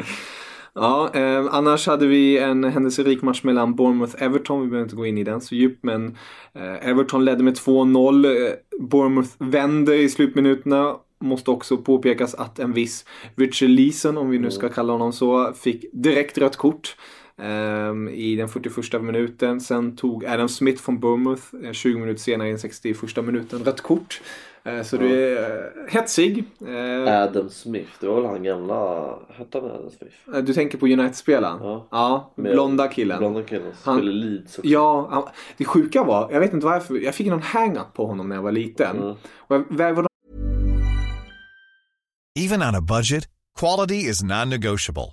Ja, eh, annars hade vi en händelserik match mellan Bournemouth-Everton. Vi behöver inte gå in i den så djupt, men eh, Everton ledde med 2-0. Eh, Bournemouth vände i slutminuterna. Måste också påpekas att en viss Richard Leeson, om vi nu ska kalla honom så, fick direkt rött kort. ehm, I den 41 minuten. Sen tog Adam Smith från Bournemouth eh, 20 minuter senare i den 61 minuten rött kort. Eh, så det är eh, hetsig. Eh, Adam Smith, det var väl han gamla... Hette han Adam Smith? Du tänker på United-spelaren? Ja. Ja, blonda killen. Blonda killen som Han- spelar Leeds också. Ja, han- det sjuka var, jag vet inte varför, jag fick någon hang-up på honom när jag var liten. Mm. Och jag vävde Even on a budget, quality is non-negotiable.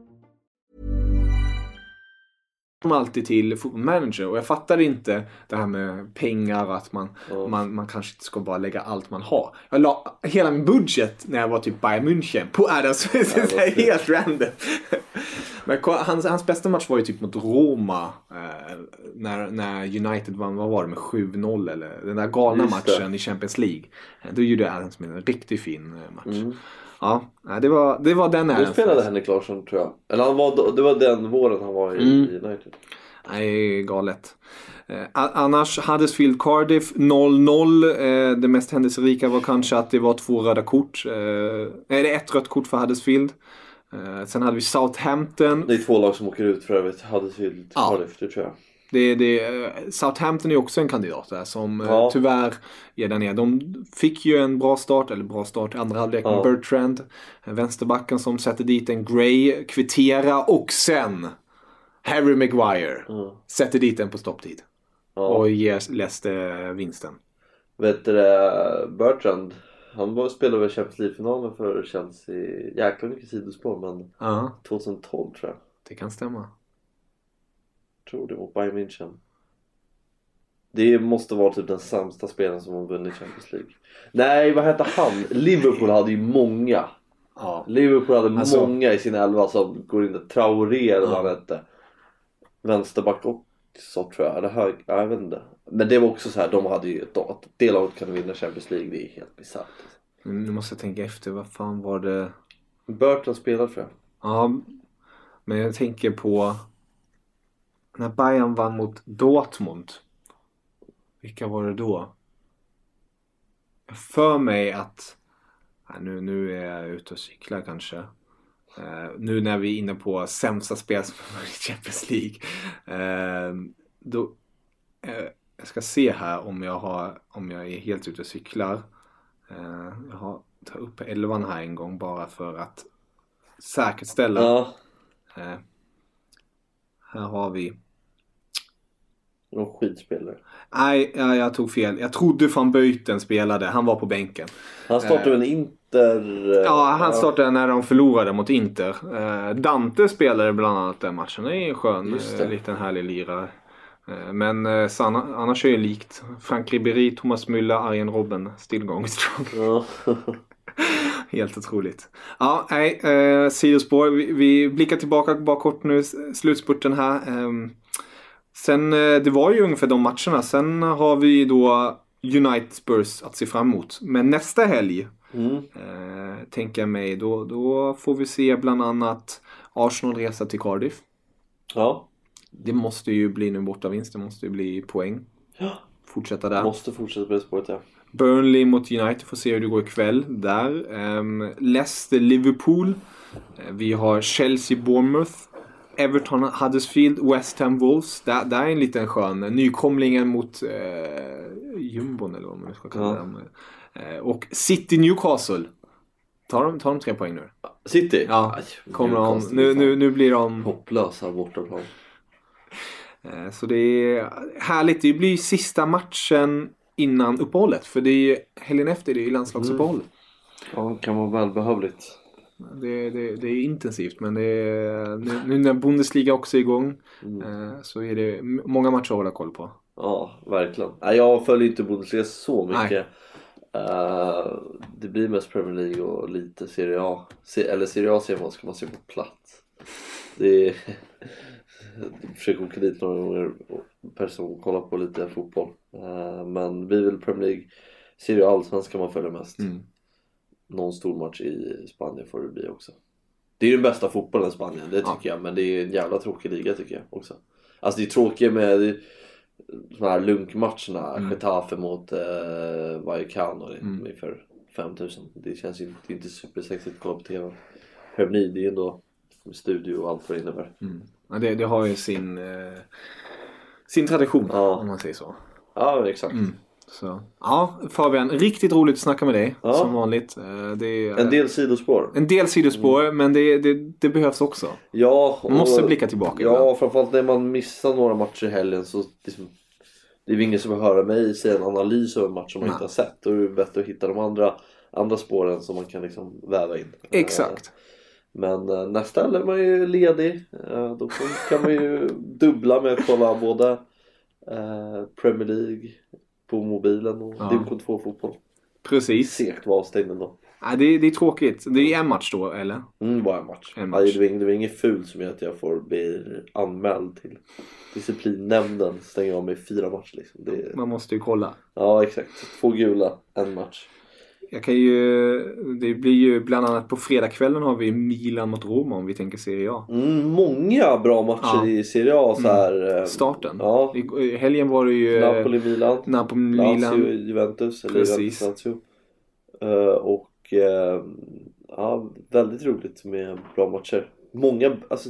Kom alltid till Football Manager och jag fattade inte det här med pengar och att man, man, man kanske inte ska bara lägga allt man har. Jag la hela min budget när jag var typ Bayern München på Adam Smith. Det helt random. Men hans, hans bästa match var ju typ mot Roma. Eh, när, när United vann, vad var det, med 7-0 eller den där galna Just det. matchen i Champions League. Eh, Då gjorde Adam Smith en riktigt fin eh, match. Ja, det var, det var den här. spelade Henrik Larsson tror jag. Eller han var, det var den våren han var i Mm. United. Nej, galet. Eh, annars Huddersfield Cardiff 0-0. Eh, det mest händelserika var kanske att det var två röda kort. Eh, nej, det är ett rött kort för Huddersfield. Eh, sen hade vi Southampton. Det är två lag som åker ut för övrigt. Huddersfield, Ja. Cardiff, det tror jag. Det, det, eh, Southampton är också en kandidat där som eh, Ja. tyvärr är där nere. De fick ju en bra start, eller bra start i andra halvlek med Ja. Bertrand. eh, Vänsterbacken som sätter dit en Gray, kvittera och sen Harry Maguire sätter dit en på stopptid. Ja. Och ger Leicester vinsten. Vet du Bertrand Han var, spelade väl Champions League-finalen för Chelsea. Jäklar mycket sidospår men Ja, 2012 tror jag. det kan stämma. Tror det mot Bayern München. Det måste vara typ den sämsta spelaren som har vunnit Champions League. Nej, vad hette han? Liverpool hade ju många. Ja. Liverpool hade Alltså- många i sin elva som går in där. Traoré eller vad han hette. Vänsterback också tror jag. Eller hög, ja, jag vet inte. Men det var också så här, de hade ju de, att det laget kan vinna Champions League. Det är helt bisarrt. Men Nu måste jag tänka efter, vad fan var det? Burton spelar tror jag. Ja, men jag tänker på när Bayern vann mot Dortmund. Vilka var det då? För mig att, nu, nu är jag ute och cyklar kanske. Eh, nu när vi är inne på sämsta spel som i Champions League. Eh, då, eh, jag ska se här om jag, har, om jag är helt ute och cyklar. Eh, jag har, tar upp elvan här en gång bara för att säkerställa. Ja, Eh, här har vi. någon skitspelare. Nej, ja, jag tog fel. Jag trodde van Böjten spelade. Han var på bänken. Han startade en Inter... eh, Ja, han startade när de förlorade mot Inter. Eh, Dante spelade bland annat den matchen. Det är en skön, eh, liten härlig lirare. Eh, Men eh, så anna- annars är det likt. Frank Ribéry, Thomas Müller, Arjen Robben, still going strong. Ja. Helt otroligt. Ja, nej, eh, sidospår. Vi, vi blickar tillbaka bara kort nu, slutspurten här. Ehm, sen, eh, det var ju ungefär de matcherna. Sen har vi då United Spurs att se fram emot. Men nästa helg, Mm. eh, tänker jag mig, då, då får vi se bland annat Arsenal resa till Cardiff. ja. Det måste ju bli nu bortavinst, det måste ju bli poäng. Ja. Fortsätta där. Måste fortsätta på det spåret ja. Burnley mot United får se hur det går ikväll där. Um, Leicester, Liverpool. Eh, Vi har Chelsea, Bournemouth. Everton, Huddersfield, West Ham, Wolves. Där, där är en liten skön. Nykomlingen mot eh, jumbon eller vad man ska kalla Ja. dem. Eh, och City, Newcastle. Tar de, tar de tre poäng nu? City? Ja, Aj, Kommer de, nu, nu, nu blir de... Hopplösa bortaplan. Eh, Så det är härligt. Det blir sista matchen innan uppehållet. För det är ju helgen efter, det är ju landslagsuppehåll. Ja, det kan vara välbehövligt. Det, det, det är intensivt men det är, nu, nu när Bundesliga också är igång Mm. eh, så är det många matcher att hålla koll på. Ja, verkligen. Nej, jag följer inte Bundesliga så Nej. mycket. Eh, det blir mest Premier League och lite Serie A. Se, eller Serie A ser man, ska man se på plats. Det är... försöker åka dit några gånger per säsong kolla på lite fotboll. Eh, men blir väl Premier League, Serie Allsvenskan man följer mest. Mm. Någon stor match i Spanien får det bli också. Det är ju den bästa fotbollen i Spanien, det tycker jag. Men det är en jävla tråkig liga tycker jag också. Alltså det är tråkigt med de här lunkmatcherna. Mm. Getafe mot eh, Vallecano Mm. ungefär 5000. Det känns ju det inte supersexigt att kolla på TV. Premier League, det är ju ändå studio och allt vad det innebär. Mm. Ja, det, det har ju sin, eh, sin tradition Ja. om man säger så. Ja, exakt. Mm. så. Ja, Fabian, riktigt roligt att snacka med dig Ja. som vanligt. Eh, det är, En del sidospår. en del sidospår men det, det, det behövs också. Ja, Man måste och- blicka tillbaka Ja, ibland. framförallt när man missar några matcher i helgen så liksom, det är väl ingen som vill höra mig säga en analys av en match som man Nej. inte har sett. Då är det bättre att hitta de andra, andra spåren som man kan liksom väva in. Exakt. Eh, Men eh, nästa helg är man ju ledig. Eh, Då kan man ju dubbla med att kolla både eh, Premier League på mobilen och Ja. division 2 fotboll. Precis. Segt var avstängd ändå. Ja, det, det är tråkigt. Det är en match då, eller? Mm, bara en match. En match. Det, inget, det var inget fult som gör att jag får bli anmäld till disciplinnämnden. Stänger av mig fyra matcher liksom. Det, Man måste ju kolla. ja exakt. Två gula, en match. Jag kan ju, det blir ju bland annat på fredagskvällen har vi Milan mot Roma om vi tänker Serie A. Mm, många bra matcher Ja. i Serie A så här. eh, Starten. Ja. I, helgen var det ju eh, Napoli-Milan. Napoli Lazio, Milan. Juventus. Eller Precis. Lazio. Eh, och eh, ja, väldigt roligt med bra matcher. Många, alltså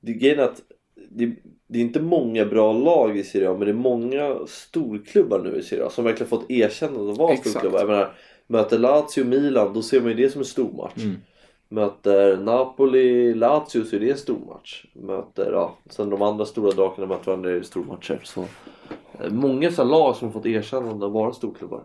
det grejen är att det, det är inte många bra lag i Serie A men det är många storklubbar nu i Serie A som verkligen fått erkännande att vara storklubbar. Jag menar, möter Lazio och Milan då ser man ju det som en stor match. Mm. Möter Napoli, Lazio så är det en stor match. Möter, ja, sen de andra stora drakarna möter varandra är det stormatcher. Så, eh, många så lag som fått erkännande att vara storklubbar.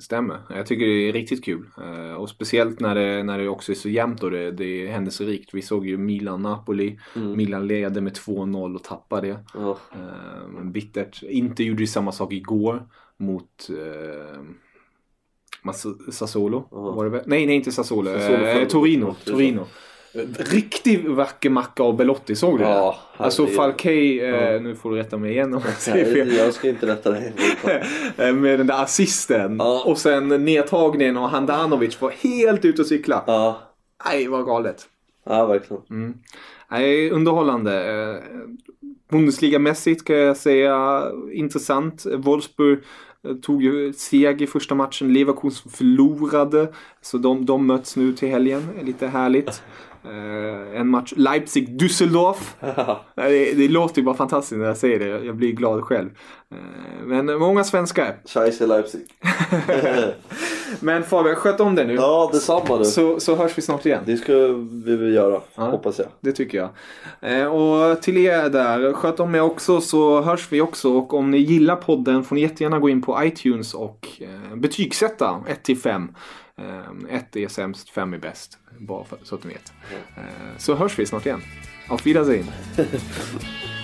stämmer. Jag tycker det är riktigt kul. Eh, och speciellt när det, när det också är så jämnt och det, det är händelserikt. Vi såg ju Milan-Napoli. Mm. Milan ledde med 2-0 och tappade det. Eh, men bittert. Inte gjorde ju samma sak igår mot Sassuolo. Var det väl? Nej, nej inte Sassuolo. Sassuolo Eh. Torino. Torino. Riktigt vacker macka av Belotti, såg du det? Ja, Alltså herregud. Falkei, eh, Ja. nu får du rätta mig igen om jag säger fel. Jag ska inte rätta dig. Eh, med den där assisten. Ja. Och sen nedtagningen och Handanovic var helt ute och cykla. Ja, Nej, vad galet. ja verkligen. Nej, underhållande. Eh, Bundesliga-mässigt kan jag säga intressant. Wolfsburg Eh, tog ju seger i första matchen. Leverkusen förlorade. Så de, de möts nu till helgen. Lite härligt. Eh, en match Leipzig-Düsseldorf. Eh, det, det låter ju bara fantastiskt när jag säger det. Jag blir glad själv. Eh, men många svenskar. Scheisse Leipzig. Men Fabian, sköt om dig nu. Ja, detsamma du. Så, så hörs vi snart igen. Det ska vi väl göra, Ja. hoppas jag. Det tycker jag. Eh, och till er där, sköt om er också så hörs vi också. Och om ni gillar podden får ni jättegärna gå in på iTunes och eh, betygsätta 1 till 5. 1 är sämst, 5 är bäst. Bara för, så att ni vet. Eh, så hörs vi snart igen. Auf Wiedersehen.